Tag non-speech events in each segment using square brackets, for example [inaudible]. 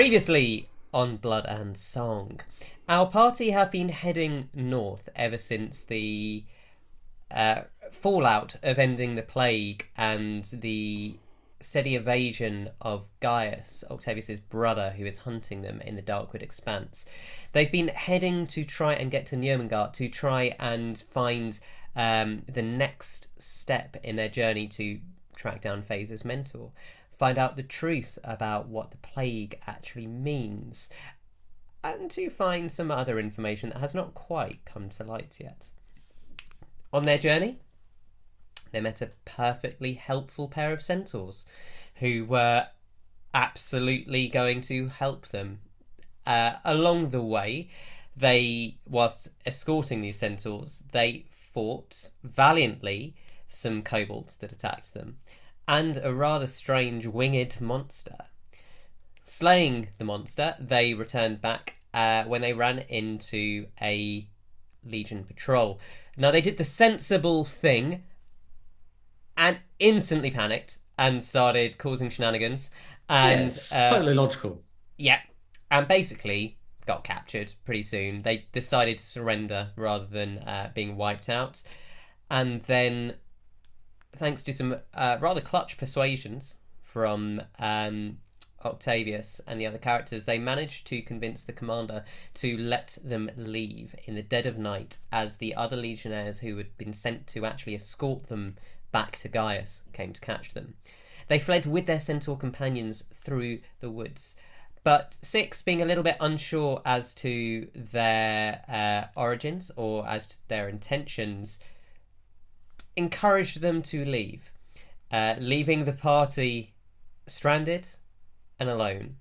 Previously on Blood and Song, our party have been heading north ever since the uh, fallout of ending the plague and the steady evasion of Gaius, Octavius's brother, who is hunting them in the Darkwood Expanse. They've been heading to try and get to Nurmengard to try and find um, the next step in their journey to track down Phaser's mentor, find out the truth about what the plague actually means, and to find some other information that has not quite come to light yet. On their journey, they met a perfectly helpful pair of centaurs who were absolutely going to help them. Uh, along the way, they, whilst escorting these centaurs, they fought valiantly some kobolds that attacked them and a rather strange winged monster. Slaying the monster, they returned back uh, when they ran into a Legion patrol. Now, they did the sensible thing and instantly panicked and started causing shenanigans. And it's uh, totally logical. Yeah, and basically got captured pretty soon. They decided to surrender rather than uh, being wiped out, and then, thanks to some uh, rather clutch persuasions from um, Octavius and the other characters, they managed to convince the commander to let them leave in the dead of night as the other legionnaires who had been sent to actually escort them back to Gaius came to catch them. They fled with their centaur companions through the woods. But Six, being a little bit unsure as to their uh, origins or as to their intentions, encouraged them to leave, uh, leaving the party stranded and alone,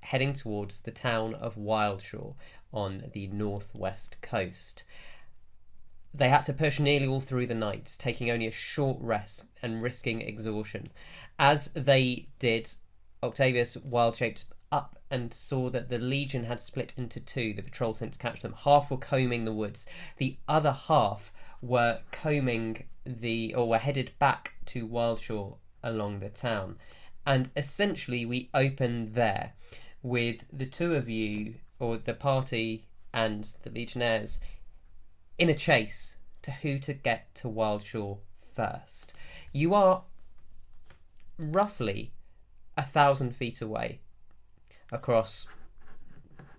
heading towards the town of Wildshore on the northwest coast. They had to push nearly all through the night, taking only a short rest and risking exhaustion. As they did, Octavius wild shaped up and saw that the legion had split into two, the patrol sent to catch them. Half were combing the woods, the other half were combing the or were headed back to Wildshore along the town. And essentially we opened there with the two of you or the party and the legionnaires in a chase to who to get to Wildshore first. You are roughly a thousand feet away across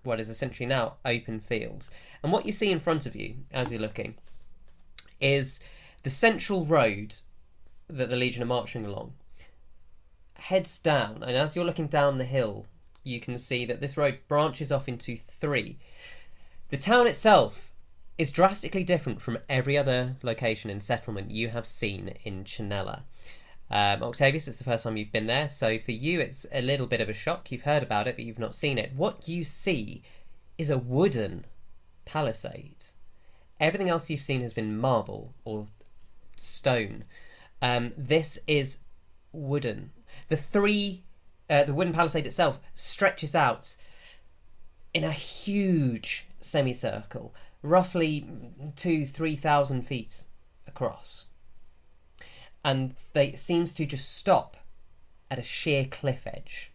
what is essentially now open fields. And what you see in front of you as you're looking is the central road that the Legion are marching along heads down, and as you're looking down the hill, you can see that this road branches off into three. The town itself is drastically different from every other location and settlement you have seen in Chanella. Um, Octavius, it's the first time you've been there, so for you it's a little bit of a shock. You've heard about it, but you've not seen it. What you see is a wooden palisade. Everything else you've seen has been marble or stone. Um, this is wooden. The three, uh, the wooden palisade itself stretches out in a huge semicircle roughly two, three thousand feet across. And they seems to just stop at a sheer cliff edge.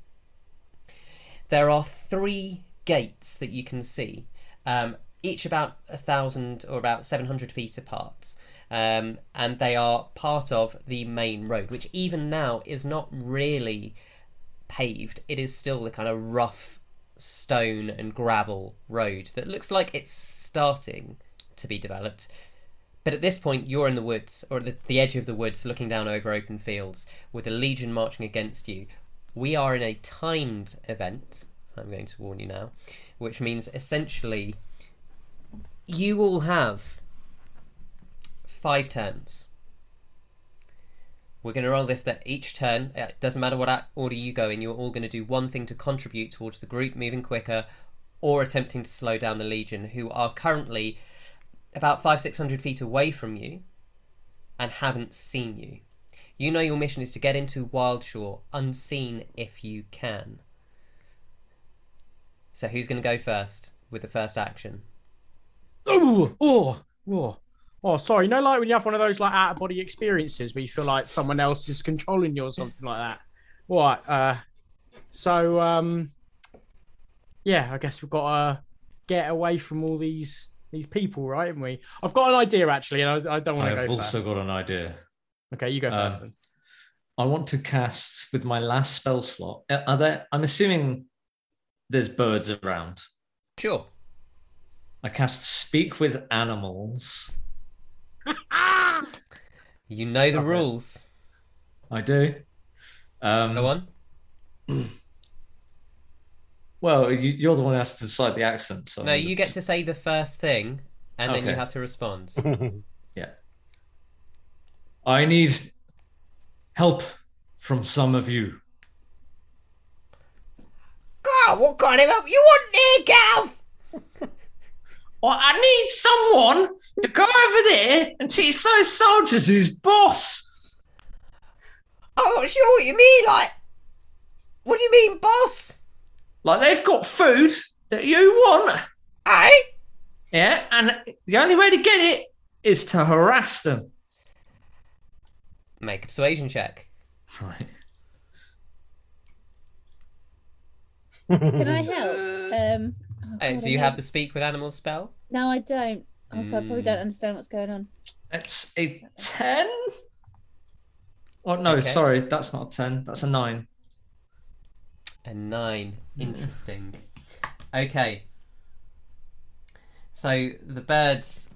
There are three gates that you can see, um, each about a thousand or about seven hundred feet apart. Um, and they are part of the main road, which even now is not really paved. It is still the kind of rough stone and gravel road that looks like it's starting to be developed. But at this point, you're in the woods, or the, the edge of the woods, looking down over open fields, with a legion marching against you. We are in a timed event, I'm going to warn you now, which means essentially you all have five turns we're going to roll this that each turn, uh, it doesn't matter what order you go in, you're all going to do one thing to contribute towards the group moving quicker or attempting to slow down the Legion, who are currently about five, six hundred feet away from you and haven't seen you. You know your mission is to get into Wildshore unseen if you can. So who's going to go first with the first action? Oh, oh, oh. Oh, sorry. No, like when you have one of those like out of body experiences where you feel like someone else is controlling you or something like that. What? Uh, so um, yeah, I guess we've got to get away from all these these people, right? Haven't we? I've got an idea actually, and I, I don't want to go. I've also first. got an idea. Okay, you go Um, first then. I want to cast with my last spell slot. Uh, Are there? I'm assuming there's birds around. Sure. I cast speak with animals. You know the Okay. rules. I do. Um, Go on. Well, you, you're the one who has to decide the accent. So No, you get to say the first thing, and then you have to respond. [laughs] Yeah. I need help from some of you. God, what kind of help you want there, Gav? [laughs] Well, I need someone to go over there and teach those soldiers who's boss. I'm not sure what you mean. Like, what do you mean, boss? Like they've got food that you want. Eh? Yeah, and the only way to get it is to harass them. Make a persuasion check. Right. Can I help? [laughs] Um, oh, Uh, do you know- have the speak with animals spell? No, I don't. Also, I probably don't understand what's going on. It's a 10? Oh, no, Okay. sorry, that's not a 10. That's a 9. A nine. Interesting. Okay. So the birds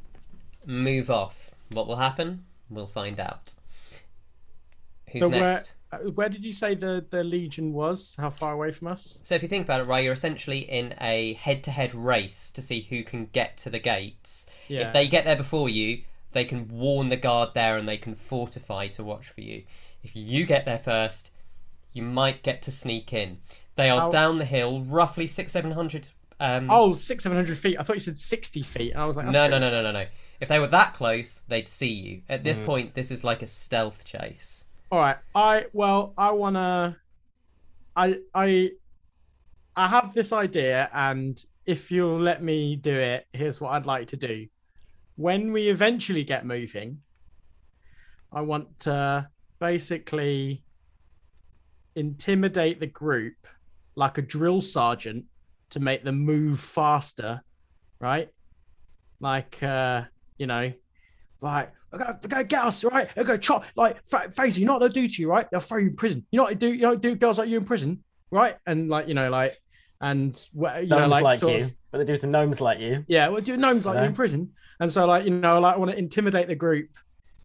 move off. What will happen? We'll find out. Who's So where- next? Uh, Where did you say the the legion was? How far away from us? So if you think about it, right, you're essentially in a head-to-head race to see who can get to the gates. Yeah. If they get there before you, they can warn the guard there and they can fortify to watch for you. If you get there first, you might get to sneak in. They are How- down the hill, roughly six, seven hundred. Um, Oh, six, seven hundred feet. I thought you said sixty feet. And I was like, no, that's no, no, no, no, no. If they were that close, they'd see you. At this Mm. point, this is like a stealth chase. All right. I well, I wanna. I I. I have this idea, and if you'll let me do it, here's what I'd like to do. When we eventually get moving, I want to basically intimidate the group like a drill sergeant to make them move faster, right? Like, uh, you know, like, they're gonna, they're gonna get us, right? They're gonna chop, like, Fa- Phaser, you know what they'll do to you, right? They'll throw you in prison. You know what they do? You know what they do girls like you in prison, right? And like, you know, like, and wh- you know, like, like, sort you, of, but they do to gnomes like you. yeah, well, do gnomes like you Yeah. in prison, and so like, you know, like, I want to intimidate the group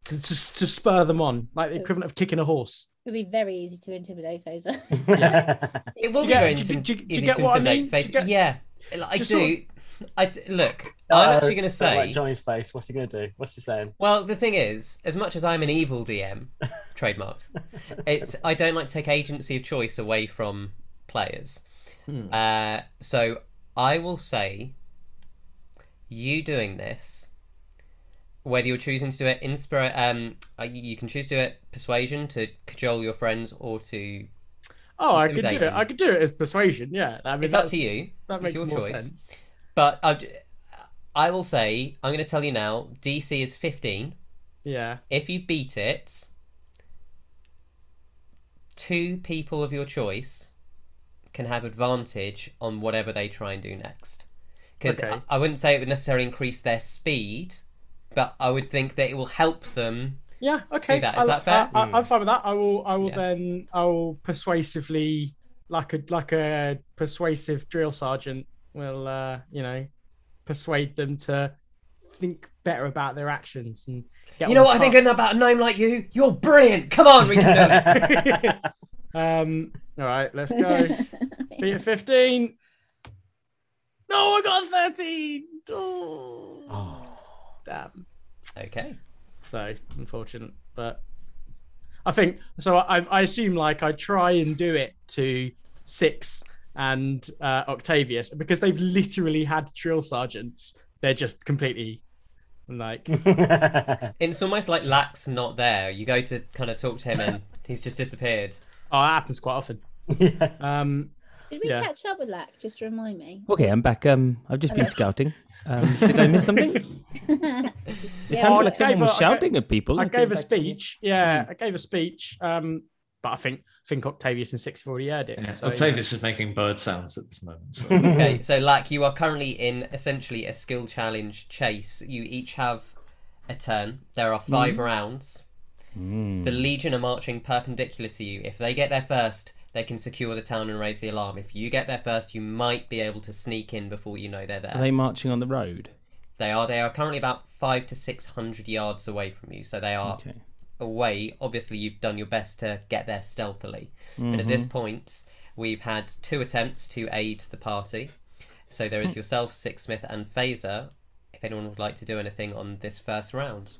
to, to to spur them on, like the equivalent of kicking a horse. It'd be very easy to intimidate Phaser. [laughs] It will Do be you very get- do you- intim- do you- do easy get to what I mean? Do Face. you get- Yeah, I Just do. sort I d- look. I'm Uh, actually going to say. like Johnny's face. What's he gonna do? What's he saying? Well, the thing is, as much as I'm an evil DM, [laughs] trademarked, it's I don't like to take agency of choice away from players. Hmm. Uh, so I will say, you doing this, whether you're choosing to do it inspira- um, uh, you you can choose to do it persuasion to cajole your friends or to. Oh, I could do it. I could do it as persuasion. Yeah, I mean, It's up to you. That It's makes your more choice. sense. But I, I will say, I'm going to tell you now. DC is 15. Yeah. if you beat it, two people of your choice can have advantage on whatever they try and do next. Because Okay. I, I wouldn't say it would necessarily increase their speed, but I would think that it will help them. Yeah. Okay. that. Is I'll- that fair? I, I, I'm hmm. fine with that. I will. I will Yeah. then. I will persuasively, like a like a persuasive drill sergeant, will uh, you know, persuade them to think better about their actions and get. You know the what I think path. about a name like you? You're brilliant. Come on, we can do it. [laughs] um. All right. Let's go. [laughs] Beat at fifteen. No, I got thirteen. Oh, Oh. damn. okay. So unfortunate, but I think so. I, I assume like I try and do it to six and uh, Octavius because they've literally had drill sergeants. They're just completely like [laughs] It's almost like Lack's not there. You go to kind of talk to him and [laughs] he's just disappeared. oh, that happens quite often. yeah. Um, Did we Yeah. catch up with Lack? Just to remind me. Okay, I'm back. Um, I've just been scouting. Um, did I miss something? [laughs] It Yeah. sounded I like someone gave was a- I shouting at people. I came gave a back to me. speech. Yeah, I gave a speech. Um, but I think think Octavius and Six have already heard it. Yeah. so, you know. Octavius is making bird sounds at this moment. So. [laughs] Okay, so Lack, you are currently in essentially a skill challenge chase. You each have a turn. There are 5 rounds. Mm. The Legion are marching perpendicular to you. If they get there first, they can secure the town and raise the alarm. If you get there first, you might be able to sneak in before you know they're there. Are they marching on the road? They are. They are currently about five to six hundred yards away from you. So they are Okay. Away. Obviously, you've done your best to get there stealthily. But at Mm-hmm. this point, we've had two attempts to aid the party. So there is yourself, Sixsmith, and Phaser. If anyone would like to do anything on this first round,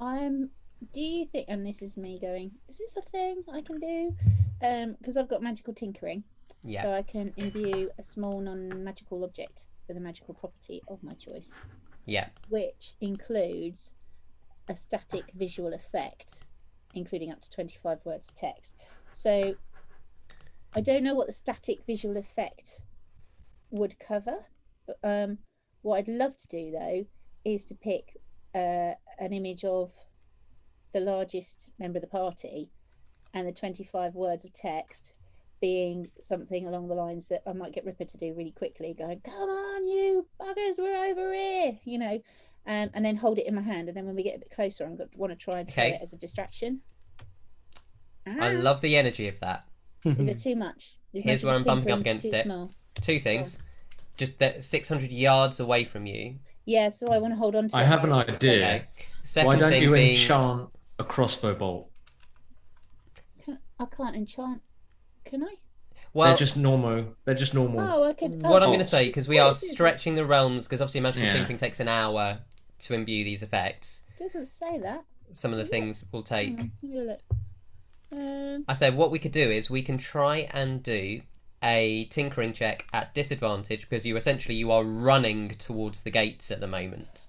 I'm. Do you think? And this is me going. Is this a thing I can do? Um, because I've got magical tinkering, yeah. so I can imbue a small non-magical object with a magical property of my choice, Yeah. which includes a static visual effect, including up to twenty-five words of text. So, I don't know what the static visual effect would cover. But, um, what I'd love to do though is to pick uh, an image of the largest member of the party and the 25 words of text being something along the lines that I might get Ripper to do really quickly, going, Come on, you buggers, we're over here, you know, um, and then hold it in my hand. And then when we get a bit closer, I'm going to want to try and throw Okay. it as a distraction. I Ah, love the energy of that. Is [laughs] it too much? Is Here's where I'm bumping up against it. Small? Two things. Just that 600 yards away from you. Yeah, so I want to hold on to I it have an idea. Okay. Second Why don't thing you being, enchant a crossbow bolt? Can- I can't enchant. Can I? well, they're just normal. They're just normal. Oh, I could. what oh, I'm going to say, because we what are is this? stretching the realms, because obviously magical Yeah. tinkering takes an hour to imbue these effects. doesn't say that. Some of the things we'll take. Hang on, let me look. Um, I said what we could do is we can try and do a tinkering check at disadvantage because you essentially you are running towards the gates at the moment.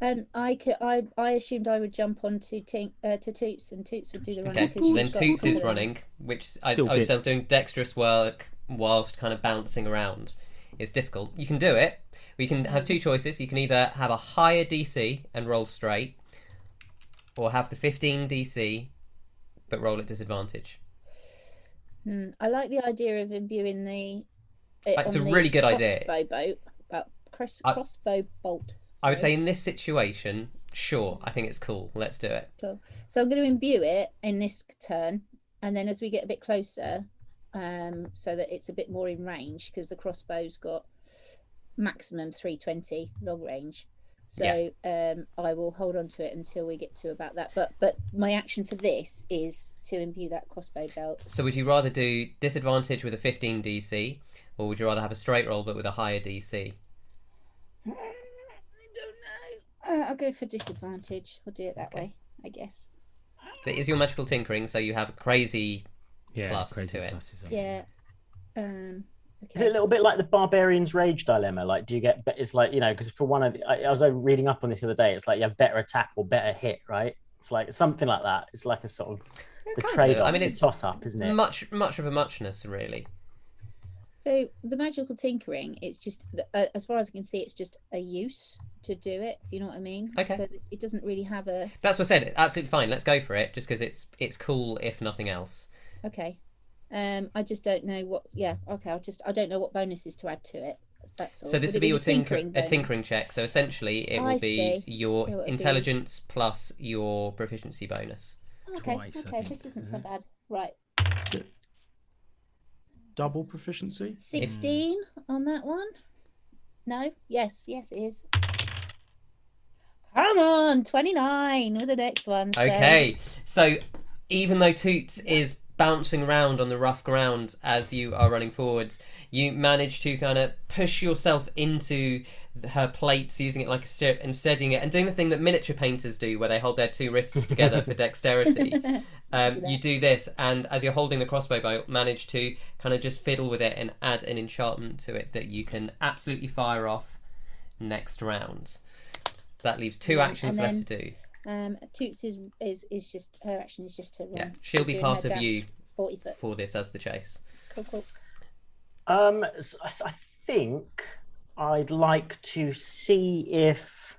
and I could. I I assumed I would jump onto tink, uh, to Toots, and Toots would do the running. Okay, 'cause she's then Toots is running, which I, Still I was still doing dexterous work whilst kind of bouncing around. It's difficult. You can do it. We can have two choices. You can either have a higher DC and roll straight, or have the 15 DC but roll at disadvantage. Hmm, I like the idea of imbuing the. it It's a really good idea. Crossbow boat, but cross, I- crossbow bolt. I would say in this situation, sure, I think it's cool. Let's do it. Cool. So I'm going to imbue it in this turn, and then as we get a bit closer, um, so that it's a bit more in range, because the crossbow's got maximum 320 long range. So um, I will hold on to it until we get to about that. But but my action for this is to imbue that crossbow bolt. So would you rather do disadvantage with a 15 DC, or would you rather have a straight roll but with a higher DC? I don't know. Uh, I'll go for disadvantage. We'll do it that Okay. way, I guess. That is your magical tinkering, so you have a crazy. Yeah, Plus crazy to it. pluses on Yeah. Um. Is it a little bit like the barbarian's rage dilemma? Like, do you get? It's like you know, because for one of the, I, I was reading up on this the other day. It's like you have better attack or better hit, right? It's like something like that. It's like a sort of the trade. I mean, it's toss up, isn't it? much much of a muchness, really. So the magical tinkering, it's just uh, as far as I can see, it's just a use to do it. If you know what I mean. Okay. So it doesn't really have a. That's what I said. Absolutely fine. Let's go for it, just because it's it's cool, if nothing else. Okay. Um, I just don't know what. Yeah. Okay. I'll just. I don't know what bonuses to add to it. That's all. So this Would will be your the tinker, a bonus? tinkering check. So essentially, it I will be see. your So it'll be- intelligence plus your proficiency bonus. Okay. Twice, I okay. think, This isn't isn't so it? bad. Right. Double proficiency. Sixteen on that one. No. Yes. Yes, it is. Come on, twenty nine with the next one. so- Okay, so even though Toots is bouncing around on the rough ground as you are running forwards, you manage to kind of push yourself into her plates, using it like a strip and steadying it, and doing the thing that miniature painters do, where they hold their two wrists [laughs] together for dexterity. [laughs] Um, that. you do this, and as you're holding the crossbow bow, manage to kind of just fiddle with it and add an enchantment to it that you can absolutely fire off next round. That leaves two Yeah, actions left to do. Um, Toots is, is is just her action is just to run. Yeah, she'll She's be part of dash, you Forty foot. for this as the chase. Cool, cool. Um, so I, I think I'd like to see if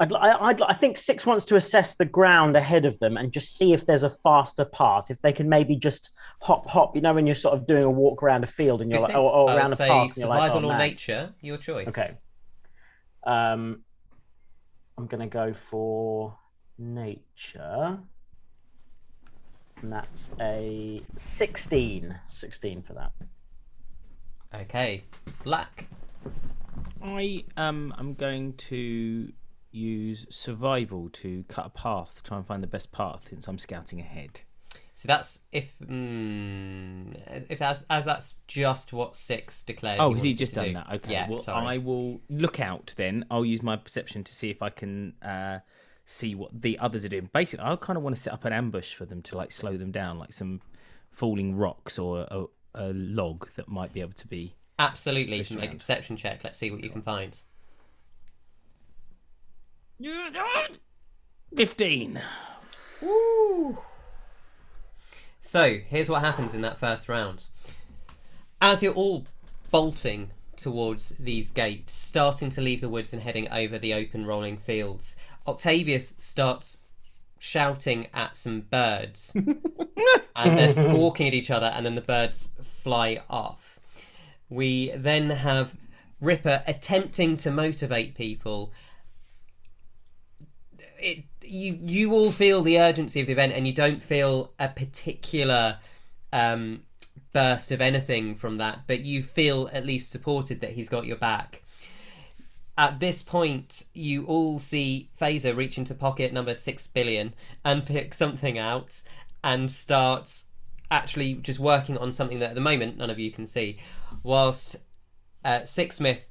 I'd, I- I'd, I think six wants to assess the ground ahead of them and just see if there's a faster path. If they can maybe just hop, hop. You know, when you're sort of doing a walk around a field and you're Good like, thing. or, or I'll around a say park, and you're like, survival oh, or man. nature, your choice. Okay. Um, I'm gonna go for nature, and that's a 16. 16 for that. Okay. Black. I um I'm going to use survival to cut a path, try and find the best path since I'm scouting ahead. So that's if mm, if that's as that's just what six declared. Oh, has he just done do. that? Okay. Yeah. well, sorry. I will look out then. I'll use my perception to see if I can uh, see what the others are doing. Basically, I kind of want to set up an ambush for them to like slow them down, like some falling rocks or a, a log that might be able to be. Absolutely. Make a perception check. Let's see what you can find. Fifteen. So here's what happens in that first round. As you're all bolting towards these gates, starting to leave the woods and heading over the open rolling fields, Octavius starts shouting at some birds. [laughs] and they're squawking at each other, and then the birds fly off. We then have Ripper attempting to motivate people. It you you all feel the urgency of the event, and you don't feel a particular um, burst of anything from that, but you feel at least supported that he's got your back. At this point, you all see Phaser reach into pocket number six billion and pick something out and start actually just working on something that at the moment none of you can see. Whilst uh, Sixsmith,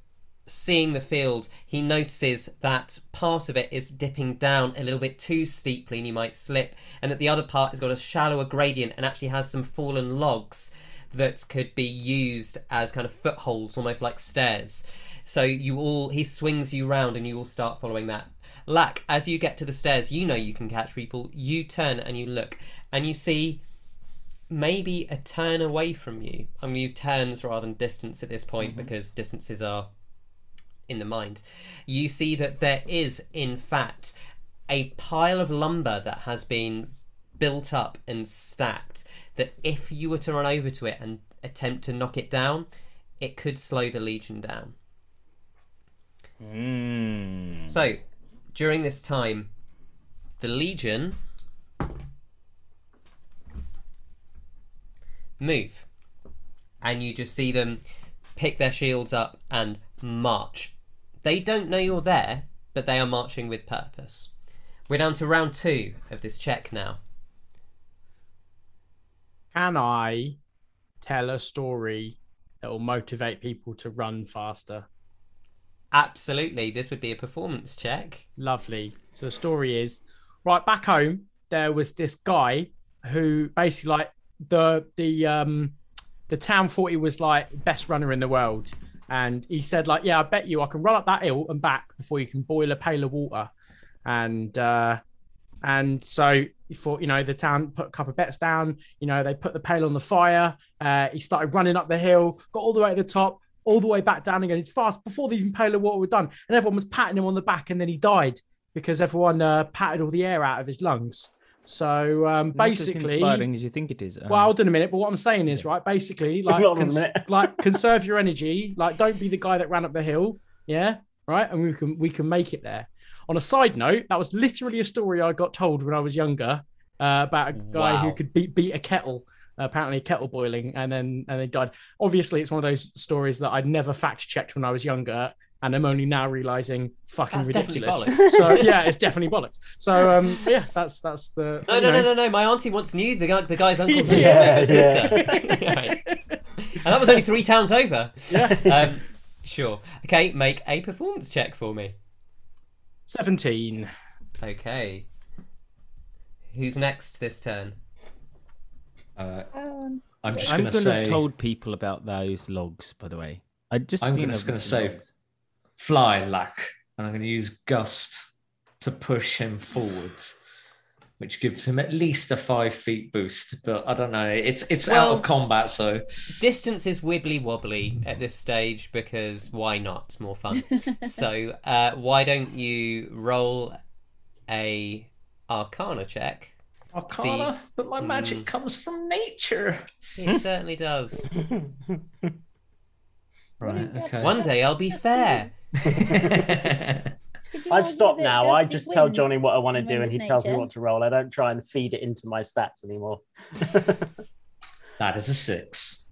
seeing the field, he notices that part of it is dipping down a little bit too steeply and you might slip, and that the other part has got a shallower gradient and actually has some fallen logs that could be used as kind of footholds, almost like stairs. So you all, he swings you round and you all start following that. Lack, as you get to the stairs, you know you can catch people. You turn and you look, and you see maybe a turn away from you. I'm going to use turns rather than distance at this point mm-hmm. because distances are in the mind. You see that there is, in fact, a pile of lumber that has been built up and stacked. That if you were to run over to it and attempt to knock it down, it could slow the Legion down. Mm. So, during this time, the Legion move. And you just see them pick their shields up and march. They don't know you're there, but they are marching with purpose. We're down to round two of this check now. Can I tell a story that will motivate people to run faster? Absolutely, this would be a performance check. Lovely. So the story is right back home. There was this guy who basically like the the um the town thought he was like best runner in the world, and he said like, yeah, I bet you I can run up that hill and back before you can boil a pail of water, and uh and so he thought, you know, the town put a couple of bets down. You know, they put the pail on the fire. Uh, he started running up the hill, got all the way to the top, all the way back down again. It's fast before the even pail of water was done, and everyone was patting him on the back, and then he died because everyone uh, patted all the air out of his lungs. So um, Not as basically, inspiring as you think it is. Um, well, hold on a minute. But what I'm saying is, right, basically, [laughs] like, Hold on a cons- like [laughs] conserve your energy. Like, don't be the guy that ran up the hill. Yeah, right. And we can we can make it there. On a side note, that was literally a story I got told when I was younger uh, about a guy who could beat beat a kettle. apparently, kettle boiling, and then and they died. Obviously, it's one of those stories that I'd never fact checked when I was younger, and I'm only now realizing it's fucking That's ridiculous. so [laughs] yeah, it's definitely bollocks. So um, yeah, that's that's the No, no, know. no, no, no. My auntie once knew the guy, the guy's uncle's [laughs] Yeah, sister, Right. [laughs] and that was only three towns over. Yeah. Um, sure. Okay, make a performance check for me. Seventeen. Okay. Who's next this turn? Uh, Um, I'm just I'm going going to to say have told people about those logs, by the way. I just I'm seen just gonna the say- logs. Fly lack, and I'm going to use gust to push him forwards. which gives him at least a five feet boost. But I don't know. It's it's Well- out of combat, so Distance is wibbly wobbly at this stage because why not? It's more fun. [laughs] so uh, why don't you roll a Arcana check? Arcana. But my Mm. magic comes from nature. It certainly does. [laughs] Right. Okay. One day I'll be fair. [laughs] I've stopped now. I just tell Johnny what I want to do, and he is tells me what to roll. I don't try and feed it into my stats anymore. [laughs] that is a six.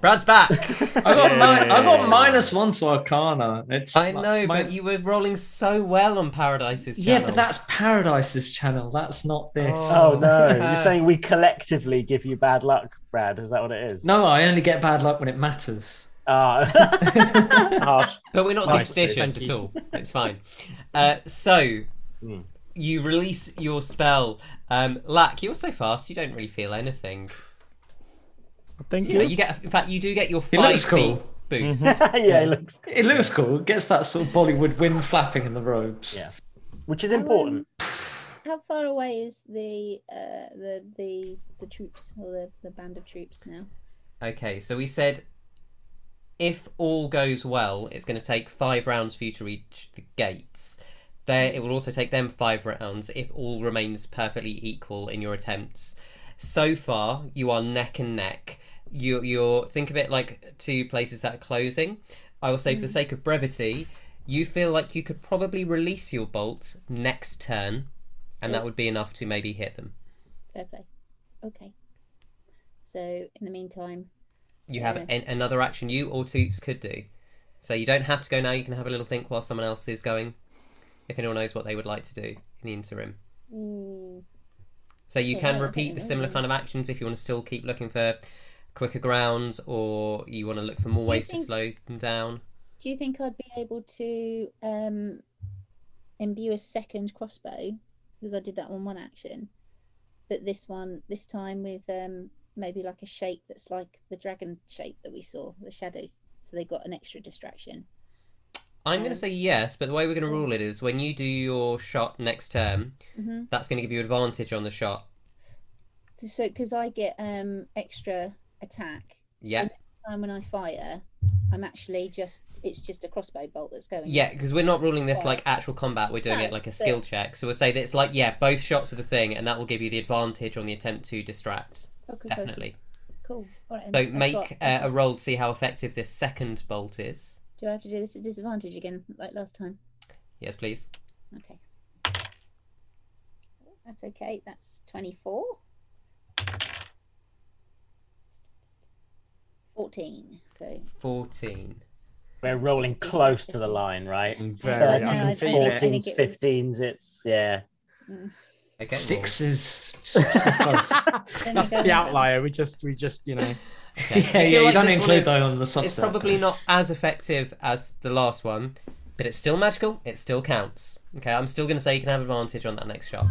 Brad's back. [laughs] I got Yeah. mi- I got minus one to Arcana. It's I know, my- but you were rolling so well on Paradise's Yeah, but that's Paradise's channel. That's not this. Oh no! You're saying we collectively give you bad luck, Brad? Is that what it is? No, I only get bad luck when it matters. Ah. [laughs] Harsh. But we're not Nice, superstitious at all. It's fine. Uh, so Hmm. you release your spell. Um, Lack, you're so fast. You don't really feel anything. Thank You, know, you get, in fact, you do get your It five looks feet cool. boost. [laughs] yeah, it looks. It looks cool. It gets that sort of Bollywood wind flapping in the robes. Yeah. Which is How, um, important. How far away is the uh, the the the troops or the, the band of troops now? Okay, so we said if all goes well, it's going to take five rounds for you to reach the gates. There, it will also take them five rounds if all remains perfectly equal in your attempts. So far, you are neck and neck. You, you're think of it like two places that are closing. I will say, for the sake of brevity, you feel like you could probably release your bolt next turn, and that would be enough to maybe hit them. Fair play. Okay. So in the meantime, You have Yeah. another action you or Toots could do. So you don't have to go now. You can have a little think while someone else is going. If anyone knows what they would like to do in the interim. mm, So you can repeat the similar kind of actions if you want to still keep looking for quicker grounds or you want to look for more ways to slow them down. do you think I'd be able to um, imbue a second crossbow because I did that on one action, but this one this time with um, maybe like a shape that's like the dragon shape that we saw, the shadow. So they got an extra distraction. I'm going Um, to say yes, but the way we're going to rule it is when you do your shot next turn, hmm that's going to give you advantage on the shot. So because I get um, extra attack. Yeah. Time when I fire, I'm actually just it's just a crossbow bolt that's going. Yeah, because we're not ruling this like actual combat. We're doing No, it like a skill check. So we'll say that it's like yeah, both shots are the thing, and that will give you the advantage on the attempt to distract. Okay, Definitely. Cool. All right, So. That's make what- uh, that's a what- roll to see how effective this second bolt is. Do I have to do this at disadvantage again, like last time? Yes, please. Okay. That's okay. That's twenty-four. Fourteen. So Fourteen. We're rolling close to the line, right? Very. But no, I I- can I feel think- it. I think 14s, it was- it's, yeah. Okay. Six is just so close. then That's the outlier. We just, we just, you know. Okay. yeah, I feel yeah, you like don't include is- that on the subset. It's probably not as effective as the last one, but it's still magical. It still counts. Okay, I'm still going to say you can have advantage on that next shot.